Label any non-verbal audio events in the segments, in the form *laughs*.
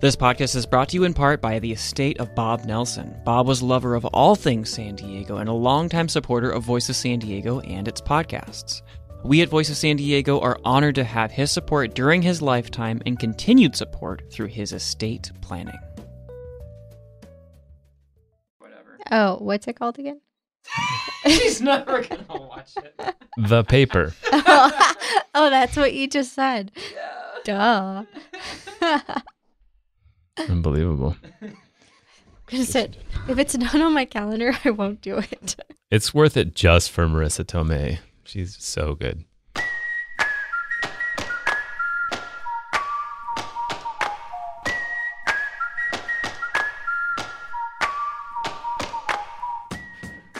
This podcast is brought to you in part by the estate of Bob Nelson. Bob was a lover of all things San Diego and a longtime supporter of Voice of San Diego and its podcasts. We at Voice of San Diego are honored to have his support during his lifetime and continued support through his estate planning. Whatever. Oh, what's it called again? *laughs* She's never gonna watch it. The paper. oh, *laughs* oh, that's what you just said. Duh. *laughs* Unbelievable. *laughs* said, if it's not on my calendar, *laughs* I won't do it. It's worth it just for Marisa Tomei. She's so good.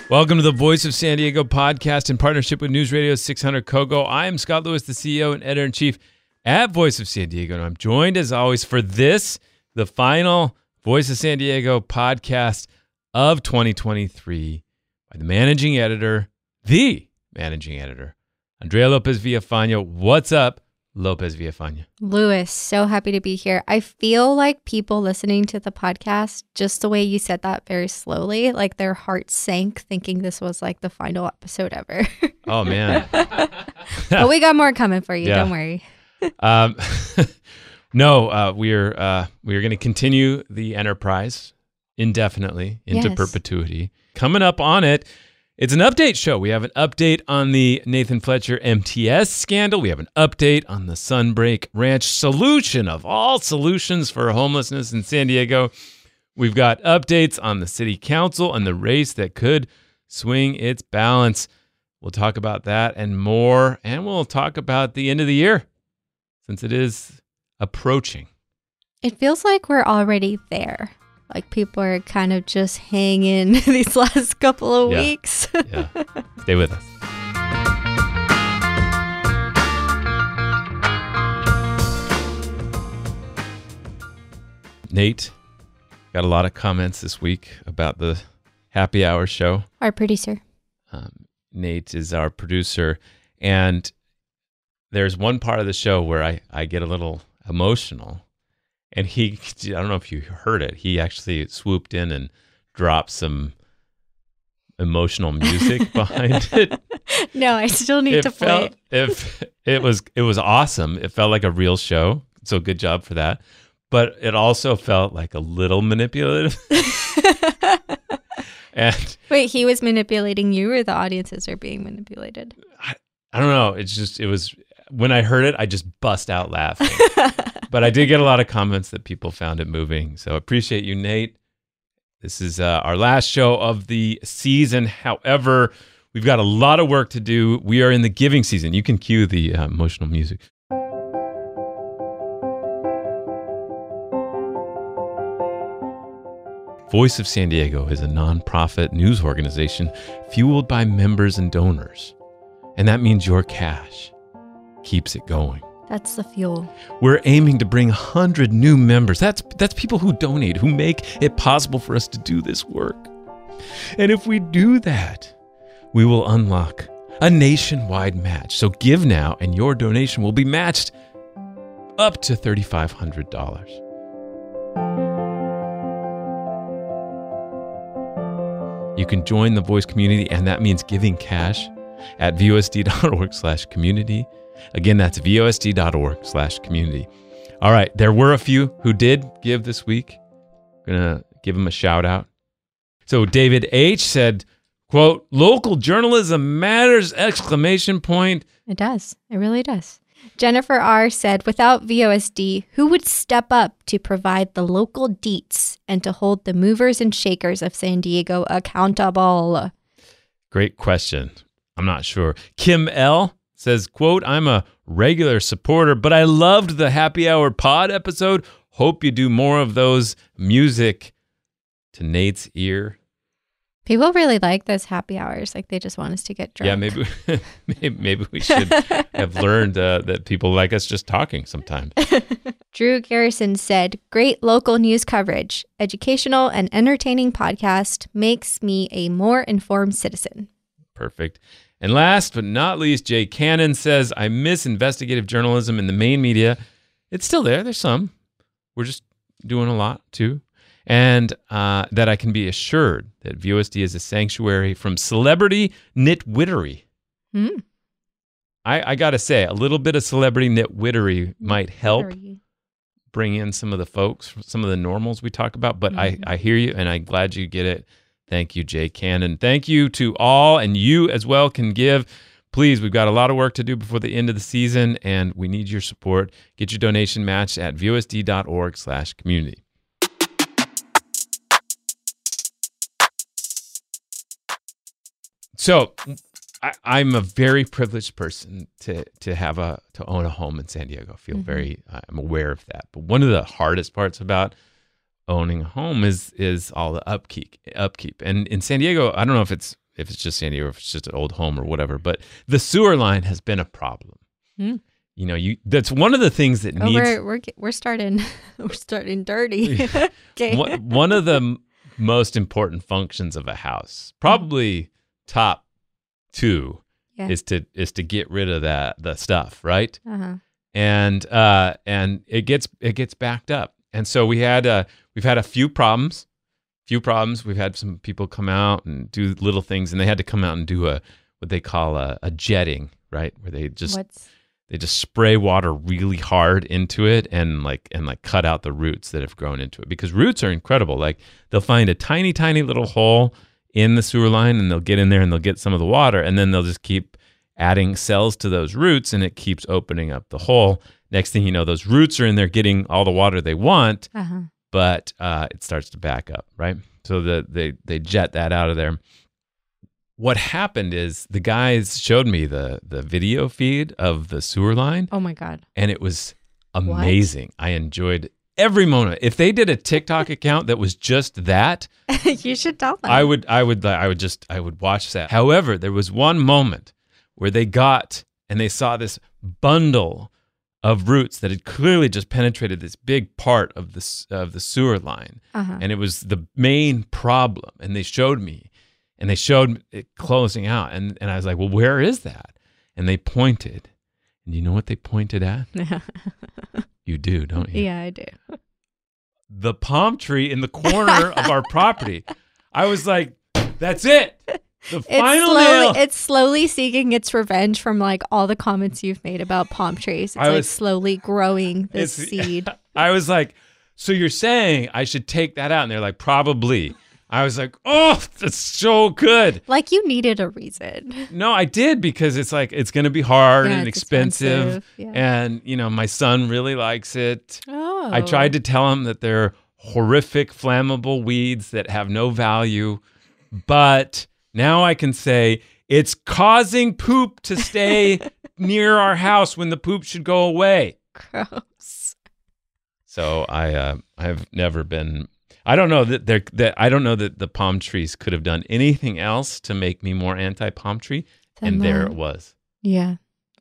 Welcome to the Voice of San Diego podcast in partnership with News Radio 600 Kogo. I am Scott Lewis, the CEO and editor in chief at Voice of San Diego, and I'm joined as always for this the final Voice of San Diego podcast of 2023 by the managing editor, the managing editor, Andrea Lopez Villafana. What's up, Lopez Villafana? Lewis, so happy to be here. I feel like people listening to the podcast, just the way you said that very slowly, like their hearts sank thinking this was like the final episode ever. Oh, man. *laughs* but we got more coming for you. Yeah. Don't worry. um, *laughs* no, uh, we're uh, we're going to continue the enterprise indefinitely into yes. perpetuity. Coming up on it, it's an update show. We have an update on the Nathan Fletcher MTS scandal. We have an update on the Sunbreak Ranch solution of all solutions for homelessness in San Diego. We've got updates on the city council and the race that could swing its balance. We'll talk about that and more, and we'll talk about the end of the year since it is approaching? It feels like we're already there. Like people are kind of just hanging *laughs* these last couple of yeah. weeks. *laughs* yeah. Stay with us. Nate got a lot of comments this week about the happy hour show. Our producer. Um, Nate is our producer. And there's one part of the show where I, I get a little emotional. And he, *laughs* I don't know if you heard it, he actually swooped in and dropped some emotional music *laughs* behind it. No, I still need it to felt, play. If it was it was awesome. It felt like a real show. So good job for that. But it also felt like a little manipulative. *laughs* and wait, he was manipulating you, or the audiences are being manipulated? I, I don't know. It's just it was when I heard it, I just bust out laughing. *laughs* but I did get a lot of comments that people found it moving. So appreciate you, Nate. This is uh, our last show of the season. However, we've got a lot of work to do. We are in the giving season. You can cue the uh, emotional music. Voice of San Diego is a nonprofit news organization fueled by members and donors. And that means your cash keeps it going. That's the fuel. We're aiming to bring 100 new members. That's that's people who donate, who make it possible for us to do this work. And if we do that, we will unlock a nationwide match. So give now and your donation will be matched up to $3500. You can join the voice community, and that means giving cash at vosd.org slash community. Again, that's vosd.org slash community. All right, there were a few who did give this week. I'm gonna give them a shout out. So David H said, quote, local journalism matters, exclamation point. It does. It really does. Jennifer R said, without VOSD, who would step up to provide the local deets and to hold the movers and shakers of San Diego accountable? Great question. I'm not sure. Kim L says, quote, I'm a regular supporter, but I loved the happy hour pod episode. Hope you do more of those music to Nate's ear. People really like those happy hours. Like they just want us to get drunk. Yeah, maybe *laughs* maybe, maybe we should *laughs* have learned uh, that people like us just talking sometimes. *laughs* Drew Garrison said, "Great local news coverage, educational and entertaining podcast makes me a more informed citizen." Perfect. And last but not least, Jay Cannon says, "I miss investigative journalism in the main media. It's still there. There's some. We're just doing a lot too." and uh, that I can be assured that VOSD is a sanctuary from celebrity nitwittery. Mm. I, I got to say, a little bit of celebrity nitwittery might help bring in some of the folks, some of the normals we talk about. But mm-hmm. I, I hear you, and I'm glad you get it. Thank you, Jay Cannon. Thank you to all, and you as well can give. Please, we've got a lot of work to do before the end of the season, and we need your support. Get your donation matched at vosd.org slash community. So I, am a very privileged person to to have a to own a home in San Diego. I feel mm-hmm. very I'm aware of that. But one of the hardest parts about owning a home is is all the upkeep upkeep. And in San Diego, I don't know if it's if it's just San Diego, if it's just an old home or whatever, but the sewer line has been a problem. Mm. You know, you that's one of the things that oh, needs. We're we're, we're starting *laughs* we're starting dirty. *laughs* okay. one, one of the most important functions of a house, probably top two yeah. is to is to get rid of that the stuff, right? Uh-huh. And uh, and it gets it gets backed up, and so we had uh, we've had a few problems, few problems. We've had some people come out and do little things, and they had to come out and do a what they call a, a jetting, right, where they just What's... they just spray water really hard into it and like and like cut out the roots that have grown into it because roots are incredible. Like they'll find a tiny tiny little hole in the sewer line and they'll get in there and they'll get some of the water and then they'll just keep adding cells to those roots and it keeps opening up the hole. Next thing you know, those roots are in there getting all the water they want, uh-huh. But uh, it starts to back up, right? So the, they, they jet that out of there. What happened is the guys showed me the, the video feed of the sewer line. Oh my God. And it was amazing. What? I enjoyed every moment. If they did a TikTok *laughs* account that was just that, *laughs* you should tell them. I would, I would, I would just, I would watch that. However, there was one moment where they got and they saw this bundle of roots that had clearly just penetrated this big part of the of the sewer line, uh-huh. and it was the main problem. And they showed me, and they showed it closing out, and and I was like, well, where is that? And they pointed, and you know what they pointed at? *laughs* You do, don't you? Yeah, I do. The palm tree in the *laughs* corner of our property. I was like, that's it. *laughs* The it's slowly, nail. It's slowly seeking its revenge from like all the comments you've made about palm trees. It's I like was, slowly growing this *laughs* seed. I was like, so you're saying I should take that out? And they're like, probably. I was like, oh, that's so good. Like you needed a reason. No, I did because it's like it's going to be hard yeah, and expensive, expensive. Yeah. and you know my son really likes it. Oh. I tried to tell him that they're horrific, flammable weeds that have no value, but now I can say it's causing poop to stay *laughs* near our house when the poop should go away. Gross. So I uh, I have never been I don't know that there that I don't know that the palm trees could have done anything else to make me more anti palm tree, and there it was. Yeah.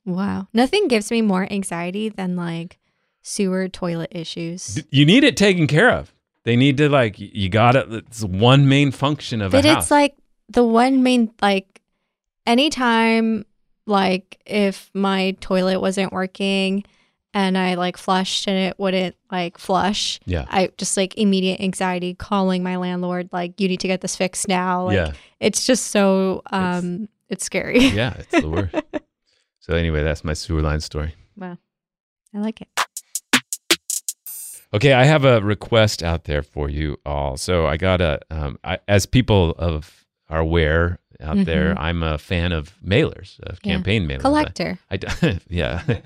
Wow. Nothing gives me more anxiety than like sewer toilet issues. You need it taken care of. They need to like you got it. It's one main function of but a house. But it's like the one main like anytime like if my toilet wasn't working and I like flushed and it wouldn't like flush. Yeah. I just like immediate anxiety calling my landlord like you need to get this fixed now. Like yeah. it's just so um it's, scary. *laughs* Yeah. It's the worst. *laughs* so anyway, that's my sewer line story. Wow. I like it. Okay, I have a request out there for you all. So I got a, um, I, as people of are aware out there, I'm a fan of mailers, of Yeah. campaign mailers. Collector. I, I *laughs* yeah, I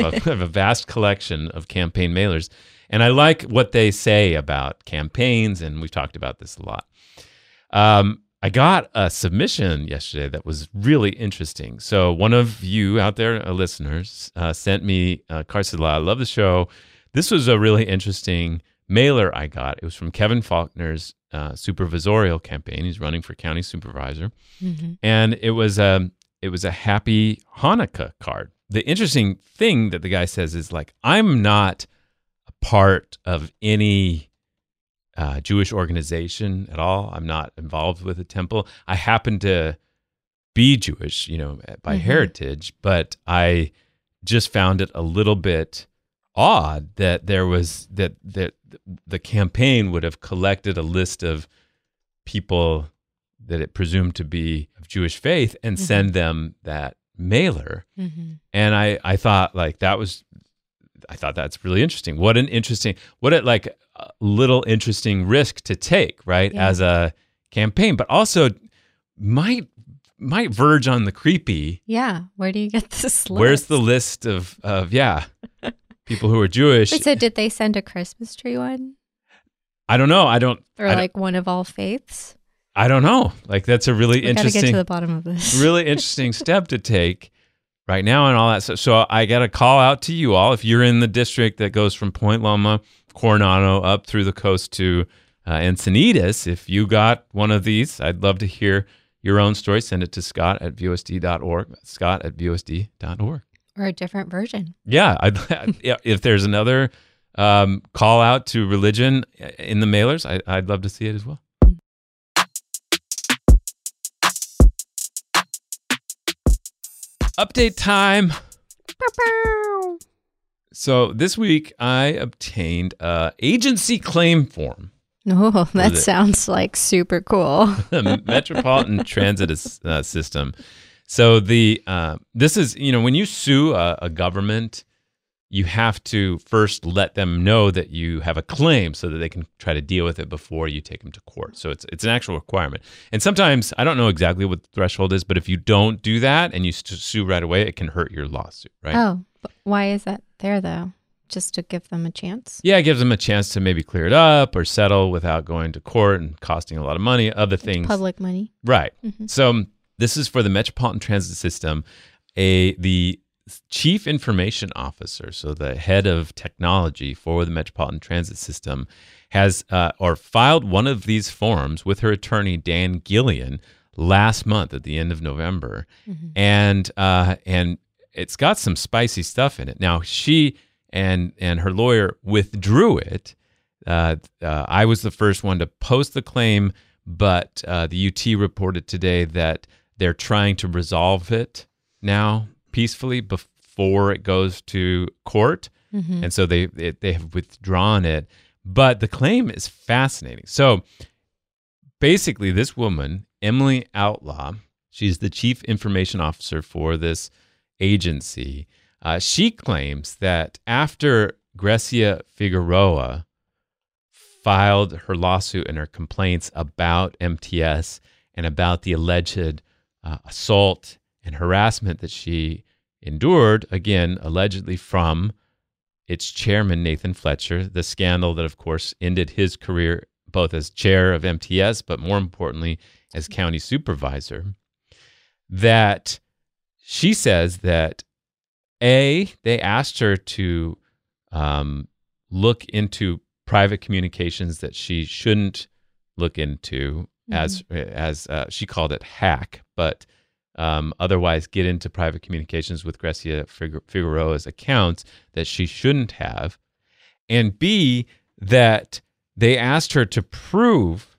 have, a, have a vast collection of campaign mailers, and I like what they say about campaigns, and we've talked about this a lot. Um, I got a submission yesterday that was really interesting. So one of you out there, uh, listeners, uh, sent me uh, Carcela. I love the show. This was a really interesting mailer I got. It was from Kevin Faulconer's uh, supervisorial campaign. He's running for county supervisor Mhm. and it was a it was a happy Hanukkah card. The interesting thing that the guy says is like I'm not a part of any uh, Jewish organization at all. I'm not involved with a temple. I happen to be Jewish, you know, by Mhm. heritage, but I just found it a little bit odd that there was that that the campaign would have collected a list of people that it presumed to be of Jewish faith and Mhm. send them that mailer. Mhm. And I, I thought like that was, I thought that's really interesting. What an interesting, what a like a little interesting risk to take, right? Yeah. As a campaign, but also might might verge on the creepy. Yeah. Where do you get *laughs* this list? Where's the list of of yeah people who are Jewish? Wait, so did they send a Christmas tree one? I don't know. I don't. Or I don't- like one of all faiths? I don't know. Like that's a really We gotta get interesting. to the bottom of this. really *laughs* interesting step to take right now and all that stuff. So I got to call out to you all if you're in the district that goes from Point Loma, Coronado up through the coast to uh, Encinitas. If you got one of these, I'd love to hear your own story. Send it to Scott at VOSD.org. Scott at VOSD.org. Or a different version. Yeah, I'd, *laughs* if there's another um, call out to religion in the mailers, I, I'd love to see it as well. Update time. So this week I obtained a agency claim form. Oh, that sounds like super cool. the *laughs* Metropolitan Transit *laughs* uh, System. So the uh, this is you know when you sue a, a government, you have to first let them know that you have a claim so that they can try to deal with it before you take them to court. So it's it's an actual requirement. And sometimes I don't know exactly what the threshold is, but if you don't do that and you sue right away, it can hurt your lawsuit, right? Oh, why is that there though? Just to give them a chance? Yeah, it gives them a chance to maybe clear it up or settle without going to court and costing a lot of money. Other things, Public money. Right. Mhm. So this is for the Metropolitan Transit System. A the chief information officer, so the head of technology for the Metropolitan Transit System, has uh, or filed one of these forms with her attorney Dan Gilleon last month at the end of November, Mhm. and uh, and it's got some spicy stuff in it. Now she and and her lawyer withdrew it. Uh, uh, I was the first one to post the claim, but uh, the UT reported today that they're trying to resolve it now peacefully before it goes to court, Mhm. and so they they, they have withdrawn it. But the claim is fascinating. So basically, this woman, Emily Outlaw, she's the chief information officer for this agency. Uh, she claims that after Grecia Figueroa filed her lawsuit and her complaints about MTS and about the alleged uh, assault and harassment that she endured, again, allegedly from its chairman, Nathan Fletcher, the scandal that, of course, ended his career both as chair of MTS, but more importantly, as county supervisor, that she says that A, they asked her to um, look into private communications that she shouldn't look into as as uh, she called it hack, but um, otherwise get into private communications with Grecia Figu- Figueroa's accounts that she shouldn't have, and B that they asked her to prove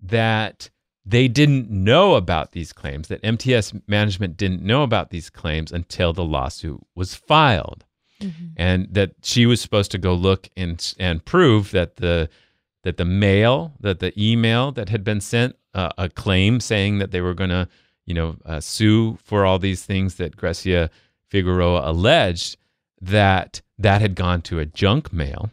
that they didn't know about these claims, that MTS management didn't know about these claims until the lawsuit was filed. mm-hmm. and that she was supposed to go look and and prove that the that the mail that the email that had been sent uh, a claim saying that they were going to you know uh, sue for all these things that Grecia Figueroa alleged that that had gone to a junk mail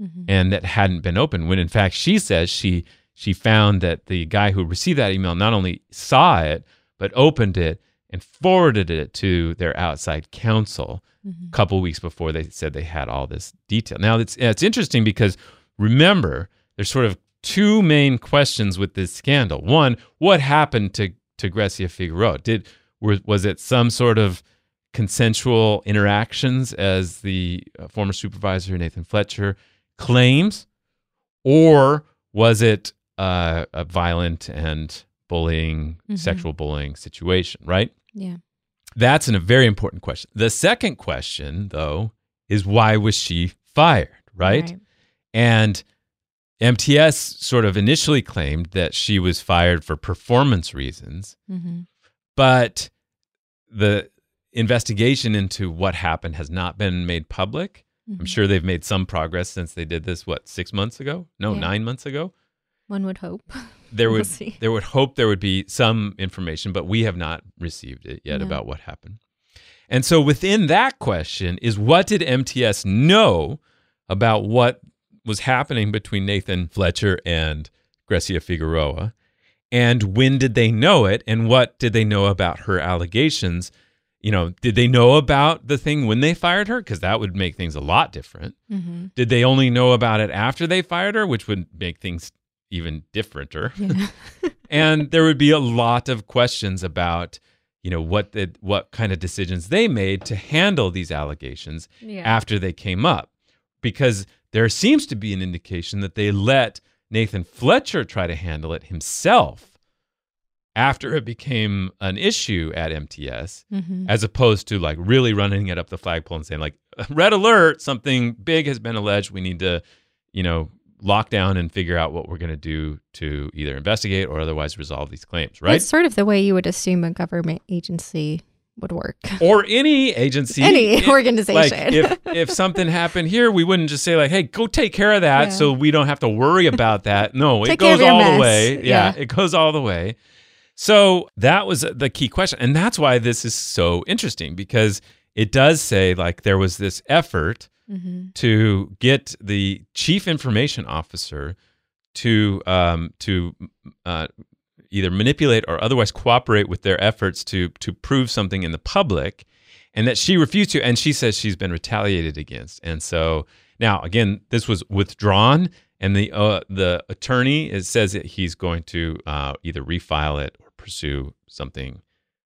mm-hmm. and that hadn't been opened when in fact she says she she found that the guy who received that email not only saw it but opened it and forwarded it to their outside counsel mm-hmm. a couple weeks before they said they had all this detail. Now it's it's interesting because remember there's sort of two main questions with this scandal. One, what happened to to Grecia Figueroa? Did was it some sort of consensual interactions as the uh, former supervisor Nathan Fletcher claims, or was it uh, a violent and bullying, mm-hmm. sexual bullying situation? Right. Yeah. That's an, a very important question. The second question, though, is why was she fired? Right. right. And MTS sort of initially claimed that she was fired for performance reasons, mm-hmm. but the investigation into what happened has not been made public. Mm-hmm. I'm sure they've made some progress since they did this. What six months ago? No, yeah. nine months ago. One would hope. *laughs* There we'll would see. there would hope there would be some information, but we have not received it yet no. about what happened. And so within that question is what did MTS know about what was happening between Nathan Fletcher and Grecia Figueroa? And when did they know it? And what did they know about her allegations? You know, did they know about the thing when they fired her? Because that would make things a lot different. Mm-hmm. Did they only know about it after they fired her, which would make things even differenter. Yeah. *laughs* *laughs* and there would be a lot of questions about, you know, what the, what kind of decisions they made to handle these allegations yeah. after they came up. Because there seems to be an indication that they let Nathan Fletcher try to handle it himself after it became an issue at MTS, mm-hmm. as opposed to like really running it up the flagpole and saying like, *laughs* "Red alert! Something big has been alleged. We need to, you know, lock down and figure out what we're going to do to either investigate or otherwise resolve these claims, right? It's sort of the way you would assume a government agency would work. *laughs* Or any agency. any if, organization. Like if, if something *laughs* happened here, we wouldn't just say like, hey, go take care of that yeah. so we don't have to worry about that. No, it goes all mess. the way. Yeah, yeah, it goes all the way. So that was the key question. And that's why this is so interesting because it does say like there was this effort mm-hmm. to get the chief information officer to um, to uh, either manipulate or otherwise cooperate with their efforts to to prove something in the public, and that she refused to. And she says she's been retaliated against. And so now again, this was withdrawn, and the uh, the attorney is, says that he's going to uh, either refile it or pursue something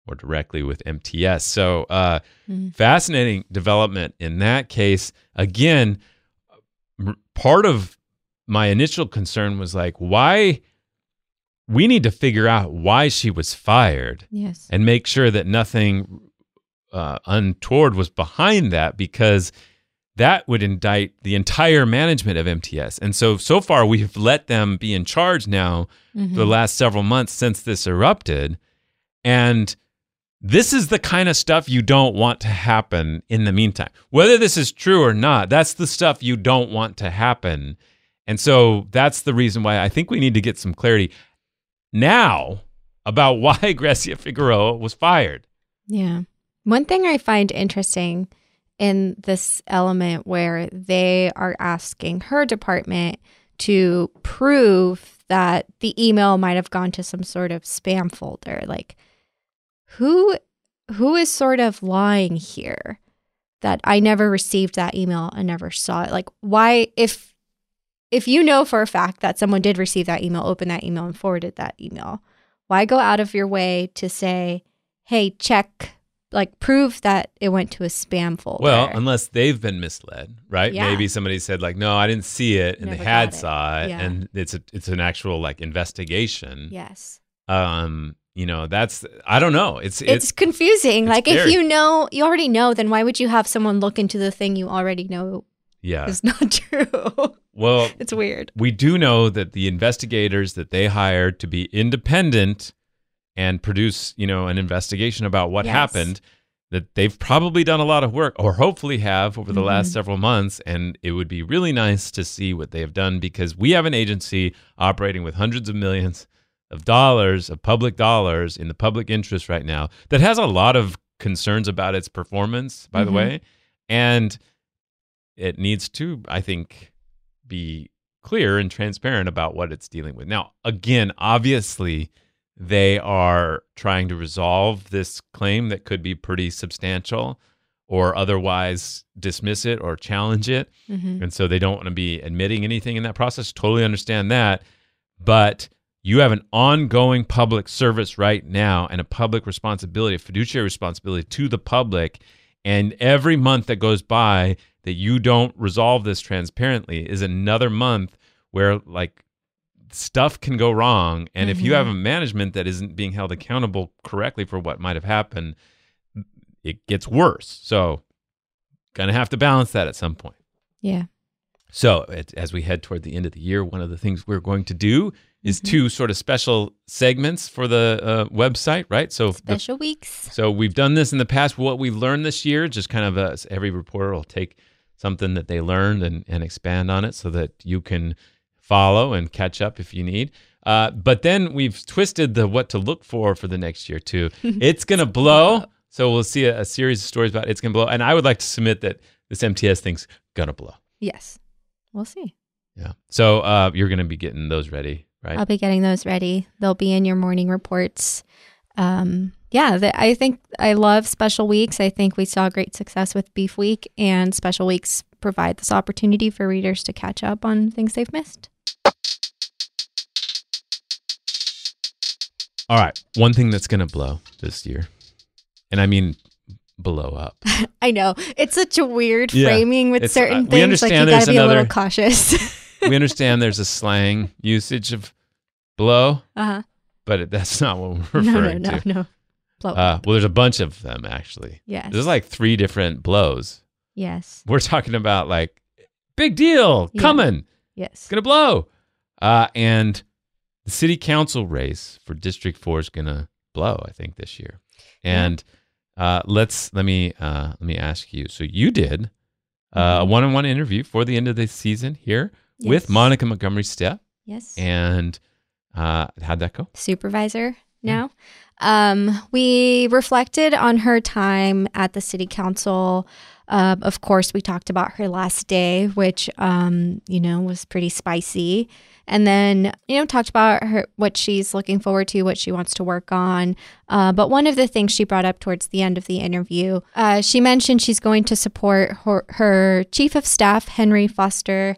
or directly with MTS. So, uh, mm-hmm. fascinating development in that case. Again, part of my initial concern was like, why? We need to figure out why she was fired. Yes. And make sure that nothing uh, untoward was behind that because that would indict the entire management of MTS. And so, so far, we've let them be in charge now mm-hmm. for the last several months since this erupted. And this is the kind of stuff you don't want to happen in the meantime. Whether this is true or not, that's the stuff you don't want to happen. And so that's the reason why I think we need to get some clarity now about *laughs* why Grecia Figueroa was fired. Yeah. One thing I find interesting in this element where they are asking her department to prove that the email might have gone to some sort of spam folder. Like, who who is sort of lying here that I never received that email and never saw it? Like why if if you know for a fact that someone did receive that email, open that email and forwarded that email, why go out of your way to say, "Hey, check like prove that it went to a spam folder. Well, unless they've been misled, right? Yeah. Maybe somebody said like, "No, I didn't see it," and Never they had saw it, yeah. and it's a it's an actual like investigation. Yes. Um, you know that's i don't know it's it's, it's confusing it's like very, if you know you already know then why would you have someone look into the thing you already know yeah is not *laughs* true well it's weird we do know that the investigators that they hired to be independent and produce you know an investigation about what yes. happened that they've probably done a lot of work or hopefully have over the Mm-hmm. last several months. And it would be really nice to see what they have done because we have an agency operating with hundreds of millions of dollars, of public dollars in the public interest right now that has a lot of concerns about its performance, by the Mhm. way. And it needs to, I think, be clear and transparent about what it's dealing with. Now, again, obviously, they are trying to resolve this claim that could be pretty substantial or otherwise dismiss it or challenge it. Mhm. And so they don't want to be admitting anything in that process. Totally understand that. But you have an ongoing public service right now and a public responsibility, a fiduciary responsibility to the public. And every month that goes by that you don't resolve this transparently is another month where like stuff can go wrong. And if you Mhm. have a management that isn't being held accountable correctly for what might have happened, it gets worse. So, gonna have to balance that at some point. Yeah. So, it, as we head toward the end of the year, one of the things we're going to do is Mhm. two sort of special segments for the uh, website, right? So, the, Special weeks. so we've done this in the past. What we've learned this year, just kind of uh every reporter will take something that they learned and, and expand on it so that you can follow and catch up if you need. Uh, but then we've twisted the what to look for for the next year too. *laughs* It's gonna blow. So we'll see a, a series of stories about it's gonna blow. And I would like to submit that this MTS thing's gonna blow. Yes. We'll see. Yeah. So uh, you're gonna be getting those ready, right? I'll be getting those ready. They'll be in your morning reports. Um, yeah, the, I think I love special weeks. I think we saw great success with Beef Week, and special weeks provide this opportunity for readers to catch up on things they've missed. All right. One thing that's gonna blow this year, and I mean blow up. *laughs* I know it's such a weird Yeah, framing with certain uh, things. Like you got to be a little another- cautious. *laughs* we understand there's a slang usage of blow, uh huh. but it, that's not what we're *laughs* No, no, referring no, to. no. No, blow. Uh, well, there's a bunch of them actually. yes. There's like three different blows. yes. We're talking about like big deal Yeah. coming, Yes. gonna blow, uh, and the city council race for District Four is gonna blow. I think this year, and uh, let's let me uh, let me ask you. So you did uh, a Mhm. one-on-one interview for the end of the season here with Monica Montgomery Steppe, Yes. and uh, how'd that go? supervisor now. Um, we reflected on her time at the city council. Uh, of course, we talked about her last day, which um, you know was pretty spicy, and then you know talked about her what she's looking forward to, what she wants to work on. Uh, but one of the things she brought up towards the end of the interview, uh, she mentioned she's going to support her, her chief of staff Henry Foster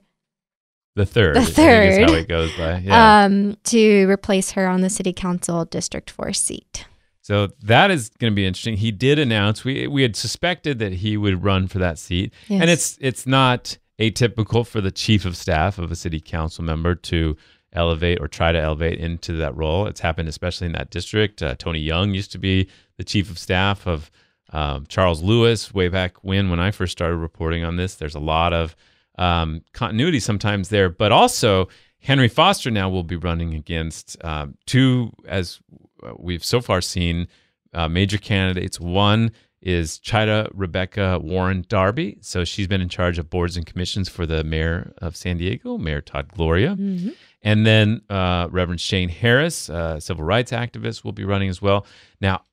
The third. The is how third. it goes by. Yeah. um, to replace her on the city council district four seat. so that is going to be interesting. He did announce we we had suspected that he would run for that seat, and it's it's not atypical for the chief of staff of a city council member to elevate or try to elevate into that role. It's happened especially in that district. Uh, Tony Young used to be the chief of staff of um, Charles Lewis way back when when I first started reporting on this. There's a lot of um, continuity sometimes there, but also Henry Foster now will be running against um, two, as we've so far seen, uh, major candidates. One is Chida Rebecca Warren Darby. So she's been in charge of boards and commissions for the mayor of San Diego, Mayor Todd Gloria. Mm-hmm. And then uh, Reverend Shane Harris, a civil rights activist, will be running as well. Now,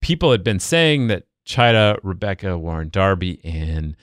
people had been saying that Chida Rebecca Warren Darby and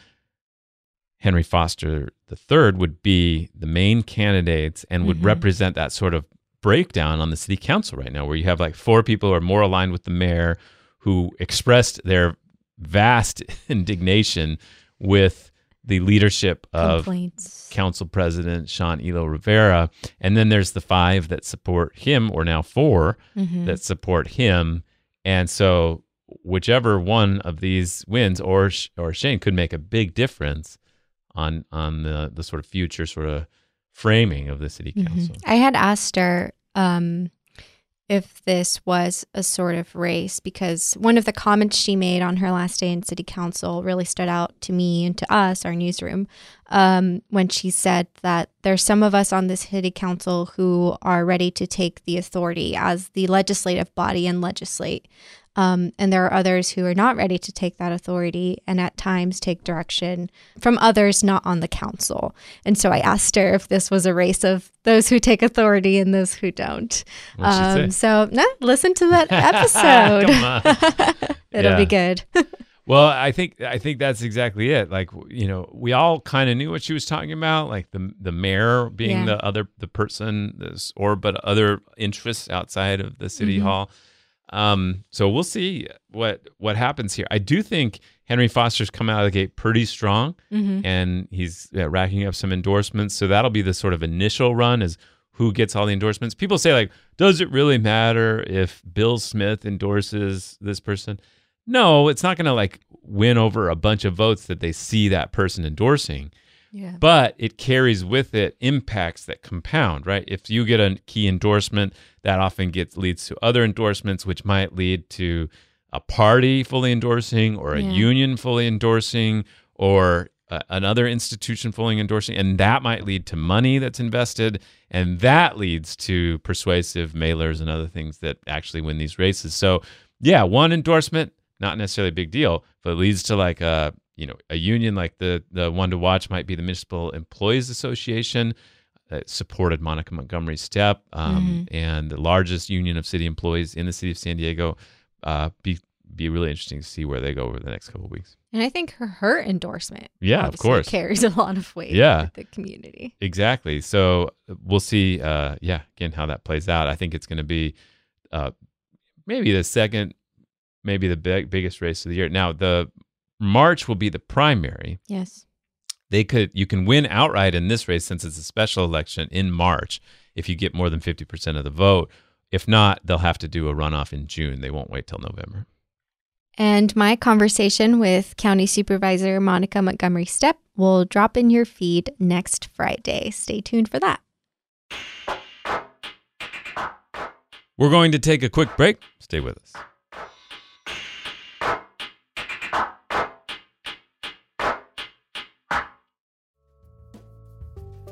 Henry Foster III would be the main candidates and would Mhm. represent that sort of breakdown on the city council right now, where you have like four people who are more aligned with the mayor who expressed their vast *laughs* indignation with the leadership of complaints. council president Sean Elo Rivera. And then there's the five that support him, or now 4 Mhm. that support him. And so, whichever one of these wins, or or Shane, could make a big difference on on the the sort of future sort of framing of the city Mhm. council. I had asked her um, if this was a sort of race because one of the comments she made on her last day in city council really stood out to me and to us, our newsroom, um, when she said that there's some of us on this city council who are ready to take the authority as the legislative body and legislate. Um, and there are others who are not ready to take that authority and at times take direction from others not on the council. And so I asked her if this was a race of those who take authority and those who don't. Um, so no, listen to that *laughs* episode. *laughs* It'll be good. *laughs* well, I think I think that's exactly it. Like you know, we all kind of knew what she was talking about, like the the mayor being yeah. the other the person, this or but other interests outside of the city mm-hmm. hall. Um, so we'll see what what happens here. I do think Henry Foster's come out of the gate pretty strong, mm-hmm. and he's uh, racking up some endorsements. So that'll be the sort of initial run is who gets all the endorsements. People say like, does it really matter if Bill Smith endorses this person? No, it's not going to like win over a bunch of votes that they see that person endorsing. Yeah. But it carries with it impacts that compound, right? If you get a key endorsement, that often gets leads to other endorsements, which might lead to a party fully endorsing or a yeah. union fully endorsing or uh, another institution fully endorsing and that might lead to money that's invested and that leads to persuasive mailers and other things that actually win these races so yeah one endorsement not necessarily a big deal but it leads to like a you know a union like the the one to watch might be the municipal employees association that supported monica montgomery steppe um, mm-hmm. and the largest union of city employees in the city of san diego. Uh, be be really interesting to see where they go over the next couple weeks. And i think her her endorsement yeah of course. carries a lot of weight yeah. with the community. Exactly. So we'll see uh, yeah again how that plays out. I think it's going to be uh, maybe the second maybe the big, biggest race of the year. Now the March will be the primary. Yes. They could you can win outright in this race since it's a special election in March if you get more than 50% of the vote. If not, they'll have to do a runoff in June. They won't wait till November. And my conversation with County Supervisor Monica Montgomery Steppe will drop in your feed next Friday. Stay tuned for that. We're going to take a quick break. Stay with us.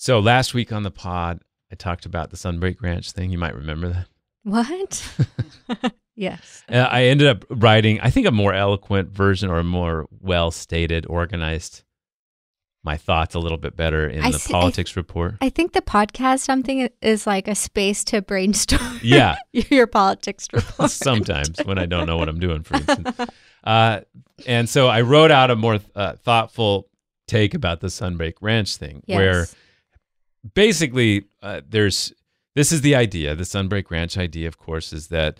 So last week on the pod, I talked about the Sunbreak Ranch thing. You might remember that. What? *laughs* yes. I ended up writing, I think, a more eloquent version or a more well stated, organized my thoughts a little bit better in I the see, politics I, report. I think the podcast something is like a space to brainstorm. *laughs* Yeah, *laughs* your politics report. Sometimes when I don't know what I'm doing, for instance. Uh, and so I wrote out a more uh, thoughtful take about the Sunbreak Ranch thing, yes. where basically, uh, there's this is the idea. The Sunbreak Ranch idea, of course, is that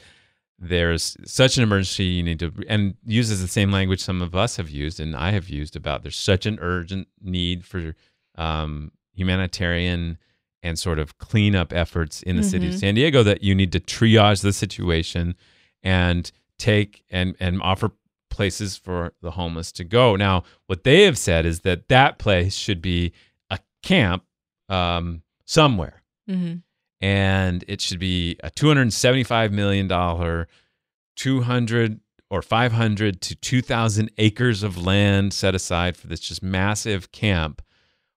there's such an emergency you need to and uses the same language some of us have used and I have used about there's such an urgent need for um, humanitarian and sort of cleanup efforts in the mm-hmm. city of mm-hmm. San Diego that you need to triage the situation and take and and offer places for the homeless to go. Now, what they have said is that that place should be a camp um, somewhere. Mm-hmm. And it should be a $275 million, 200 or 500 to 2,000 acres of land set aside for this just massive camp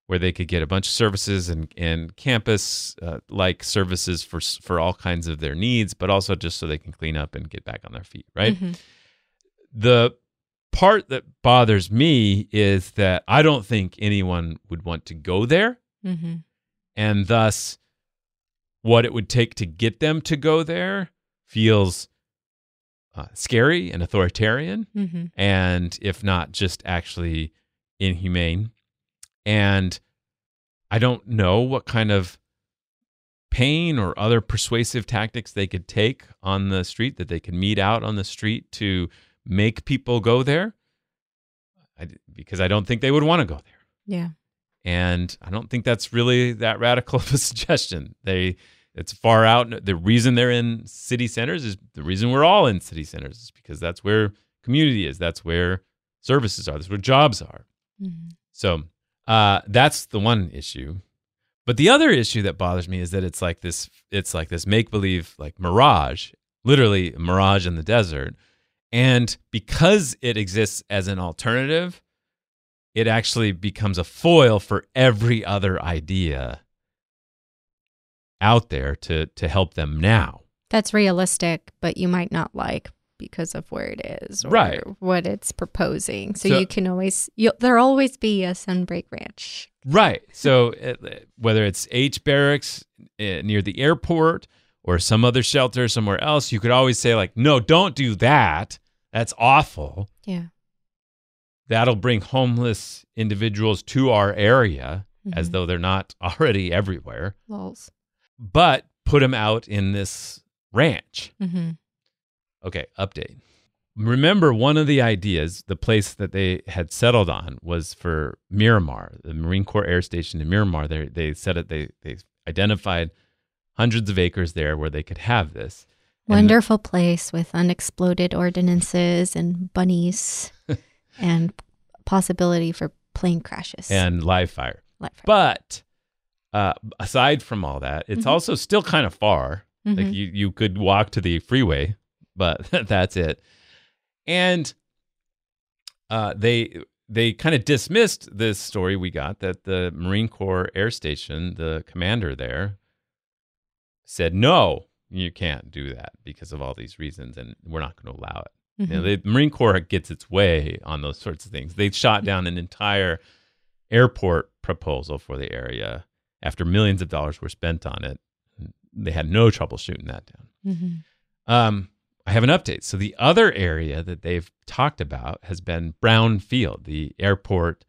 where they could get a bunch of services and, and campus uh, like services for, for all kinds of their needs, but also just so they can clean up and get back on their feet, right? Mm-hmm. the part that bothers me is that I don't think anyone would want to go there. Mm-hmm. And thus, what it would take to get them to go there feels uh, scary and authoritarian. Mm-hmm. And if not, just actually inhumane. And I don't know what kind of pain or other persuasive tactics they could take on the street that they could meet out on the street to make people go there I, because I don't think they would want to go there. Yeah. And I don't think that's really that radical *laughs* of a suggestion. They it's far out. The reason they're in city centers is the reason we're all in city centers is because that's where community is. That's where services are. That's where jobs are. Mm-hmm. So uh, that's the one issue. But the other issue that bothers me is that it's like this. It's like this make believe, like mirage, literally mirage in the desert. And because it exists as an alternative, it actually becomes a foil for every other idea out there to to help them now. That's realistic, but you might not like because of where it is or Right. what it's proposing. So, So- you can always you'll, there'll always be a Sunbreak Ranch. Right. So uh, whether it's H barracks uh, near the airport or some other shelter somewhere else, you could always say like, "No, don't do that. That's awful. Yeah. That'll bring homeless individuals to our area as Mhm. though they're not *laughs* already everywhere." Lols. But put them out in this ranch. Mm-hmm. Okay, update. Remember, one of the ideas, the place that they had settled on was for Miramar, the Marine Corps Air Station in Miramar. They they said it. They they identified hundreds of acres there where they could have this. Wonderful place with unexploded ordinances and bunnies *laughs* and possibility for plane crashes. and live fire. Light fire. But uh, aside from all that, it's Mhm. also still kind of far. Like Mhm. you you could walk to the freeway, but *laughs* that's it. And uh, they they kind of dismissed this story we got that the Marine Corps Air Station, the commander there, said no, you can't do that because of all these reasons, and we're not going to allow it. You know, Mhm. the Marine Corps gets its way on those sorts of things. They shot down an entire airport proposal for the area after millions of dollars were spent on it. They had no trouble shooting that down. Mhm. Um, I have an update. So the other area that they've talked about has been Brown Field, the airport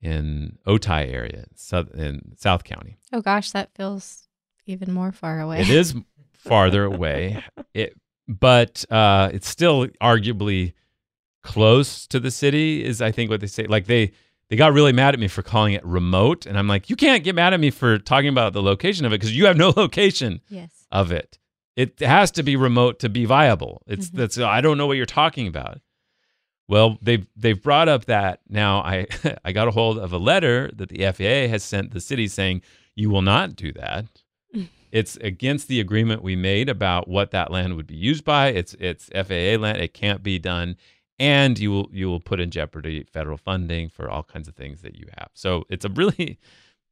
in Otay area, south, in South County. Oh gosh, that feels even more far away. It is *laughs* farther away, it, but uh, it's still arguably close to the city. Is I think what they say. Like they they got really mad at me for calling it remote, and I'm like, you can't get mad at me for talking about the location of it because you have no *laughs* location yes. of it. It has to be remote to be viable. It's Mhm. that's I don't know what you're talking about. Well, they've they've brought up that now I *laughs* I got a hold of a letter that the FAA has sent the city saying you will not do that. It's against the agreement we made about what that land would be used by. It's it's FAA land. It can't be done, and you will you will put in jeopardy federal funding for all kinds of things that you have. So it's a really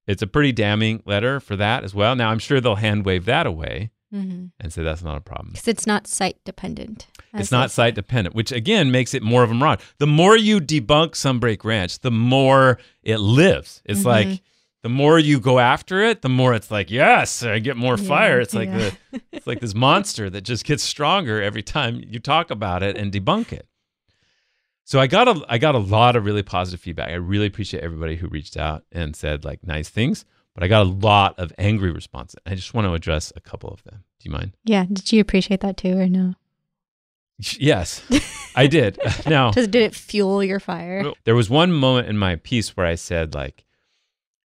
it's a pretty damning letter for that as well. Now I'm sure they'll hand wave that away Mm-hmm. and say that's not a problem. Because it's not site dependent. It's not site dependent, which again makes it more of a mirage. The more you debunk Sunbreak Ranch, the more it lives. It's Mhm. like the more you go after it, the more it's like, yes, I get more Yeah, fire. It's like yeah. the *laughs* it's like this monster that just gets stronger every time you talk about it and debunk it. So I got a I got a lot of really positive feedback. I really appreciate everybody who reached out and said like nice things, but I got a lot of angry responses. I just want to address a couple of them. Do you mind? Yeah. Did you appreciate that too, or no? Yes, I did. *laughs* now, *laughs* Just did it fuel your fire? There was one moment in my piece where I said, like,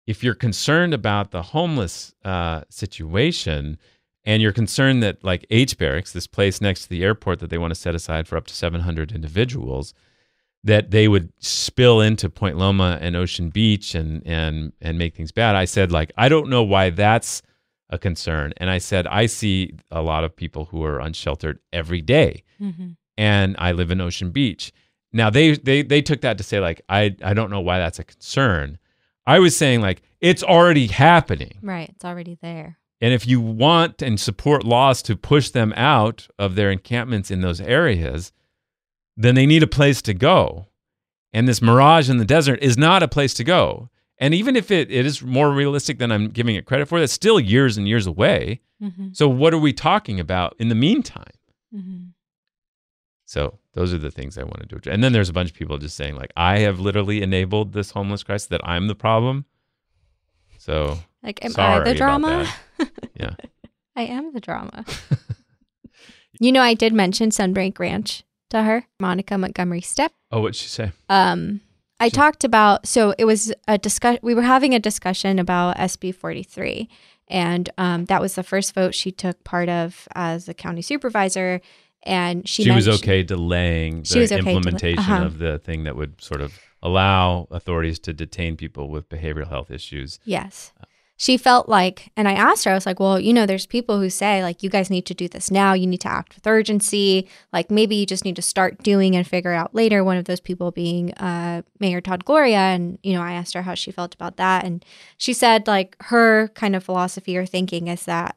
if you're concerned about the homeless uh, situation and you're concerned that, like, H Barracks, this place next to the airport that they want to set aside for up to 700 individuals, that they would spill into Point Loma and Ocean Beach and and and make things bad. I said, like, I don't know why that's a concern. And I said, I see a lot of people who are unsheltered every day Mm-hmm. and I live in Ocean Beach. Now they they they took that to say like I I don't know why that's a concern. I was saying like it's already happening. Right. It's already there. And if you want and support laws to push them out of their encampments in those areas, then they need a place to go. And this mirage in the desert is not a place to go. And even if it, it is more realistic than I'm giving it credit for, that's still years and years away. Mm-hmm. So, what are we talking about in the meantime? Mm-hmm. So, those are the things I want to do. And then there's a bunch of people just saying, like, I have literally enabled this homeless crisis, that I'm the problem. So, like, am I the drama? *laughs* yeah. I am the drama. *laughs* you know, I did mention Sunbreak Ranch to her, Monica Montgomery Steppe. Oh, what'd she say? Um, I talked about so it was a discuss. We were having a discussion about SB forty three, and um, that was the first vote she took part of as a county supervisor. And she she was okay delaying the okay implementation uh-huh. of the thing that would sort of allow authorities to detain people with behavioral health issues. Yes. She felt like, and I asked her, I was like, well, you know, there's people who say, like, you guys need to do this now. You need to act with urgency. Like, maybe you just need to start doing and figure out later. One of those people being uh, Mayor Todd Gloria. And, you know, I asked her how she felt about that. And she said, like, her kind of philosophy or thinking is that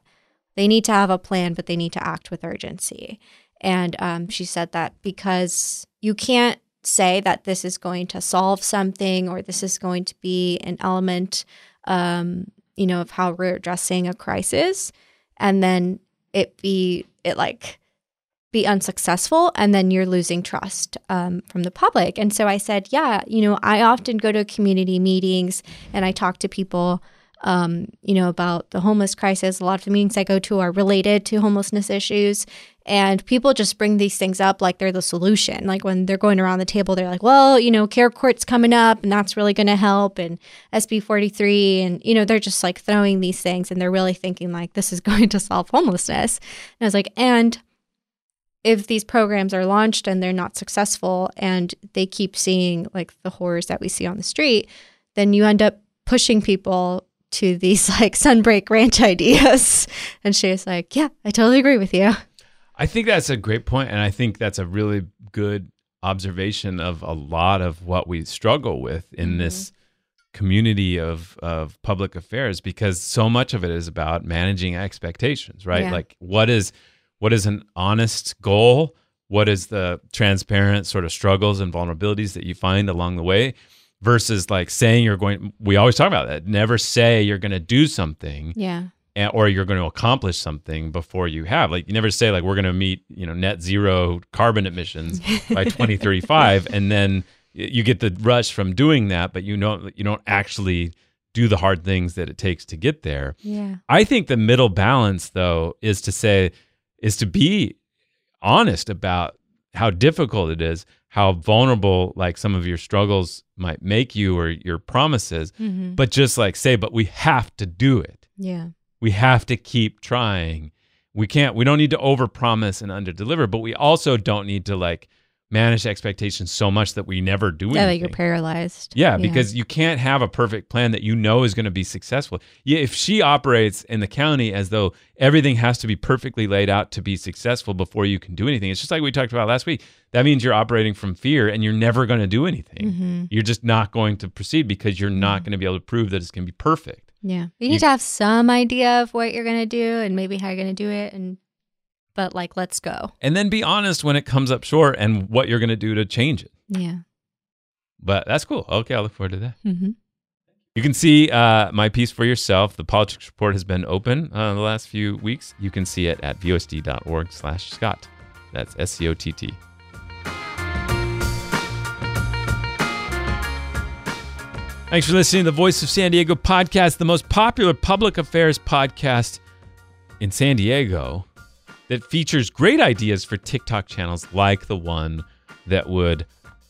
they need to have a plan, but they need to act with urgency. And um, she said that because you can't say that this is going to solve something or this is going to be an element um, you know, of how we're addressing a crisis and then it be it like be unsuccessful and then you're losing trust um, from the public. And so i said yeah you know i often go to community meetings and i talk to people um, you know, about the homeless crisis. A lot of the meetings I go to are related to homelessness issues. And people just bring these things up like they're the solution. Like when they're going around the table, they're like, well, you know, care court's coming up and that's really going to help. And SB 43. And, you know, they're just like throwing these things and they're really thinking like this is *laughs* going to solve homelessness. And I was like, and if these programs are launched and they're not successful and they keep seeing like the horrors that we see on the street, then you end up pushing people to these *laughs* like sunbreak ranch ideas. And she was like, Yeah, I totally agree with you. I think that's a great point, and I think that's a really good observation of a lot of what we struggle with in mm-hmm. this community of of public affairs because so much of it is about managing expectations, right? Yeah. Like what is what is an honest goal? What is the transparent sort of struggles and vulnerabilities that you find along the way? Versus like saying you're going we always talk about that. Never say you're going to do something yeah. and, or you're going to accomplish something before you have. Like you never say like we're going to meet you know net zero carbon emissions *laughs* by 2035 and then you get the rush from doing that but you don't you don't actually do the hard things that it takes to get there. Yeah. I think the middle balance though is to say is to be honest about how difficult it is how vulnerable like some of your struggles might make you or your promises mm-hmm. but just like say but we have to do it. Yeah. We have to keep trying. We can't we don't need to overpromise and underdeliver but we also don't need to like manage expectations so much that we never do anything. Yeah, you're paralyzed. Yeah, yeah, because you can't have a perfect plan that you know is going to be successful. Yeah, if she operates in the county as though everything has to be perfectly laid out to be successful before you can do anything, it's just like we talked about last week. That means you're operating from fear and you're never going to do anything. Mm-hmm. You're just not going to proceed because you're not mm-hmm. going to be able to prove that it's going to be perfect. Yeah. You need you, to have some idea of what you're going to do and maybe how you're going to do it and but like let's go. And then be honest when it comes up short and what you're going to do to change it. Yeah. But that's cool. Okay, I'll look forward to that. Mm-hmm. You can see uh, my piece for yourself. The politics report has been open uh, the last few weeks. You can see it at vosd.org slash Scott. That's S-C-O-T-T. Thanks for listening to the Voice of San Diego podcast, the most popular public affairs podcast in San Diego that features great ideas for TikTok channels like the one that would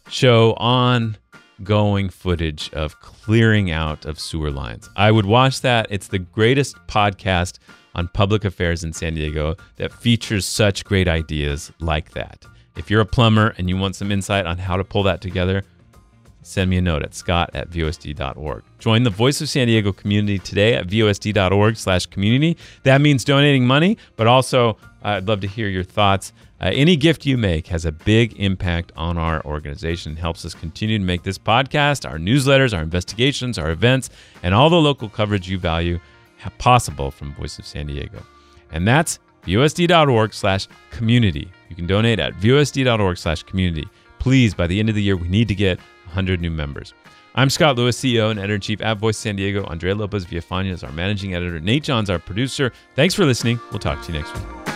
show ongoing footage of clearing out of sewer lines. I would watch that. It's the greatest podcast on public affairs in San Diego that features such great ideas like that. If you're a plumber and you want some insight on how to pull that together, send me a note at scott at vosd.org. Join the Voice of San Diego community today at vosd.org slash community. That means donating money, but also I'd love to hear your thoughts. Uh, any gift you make has a big impact on our organization, helps us continue to make this podcast, our newsletters, our investigations, our events, and all the local coverage you value possible from Voice of San Diego. And that's vosd.org slash community. You can donate at vosd.org slash community. Please, by the end of the year, we need to get 100 new members. I'm Scott Lewis, CEO and editor in chief at Voice San Diego. Andrea Lopez Villafana is our managing editor. Nate John's our producer. Thanks for listening. We'll talk to you next week.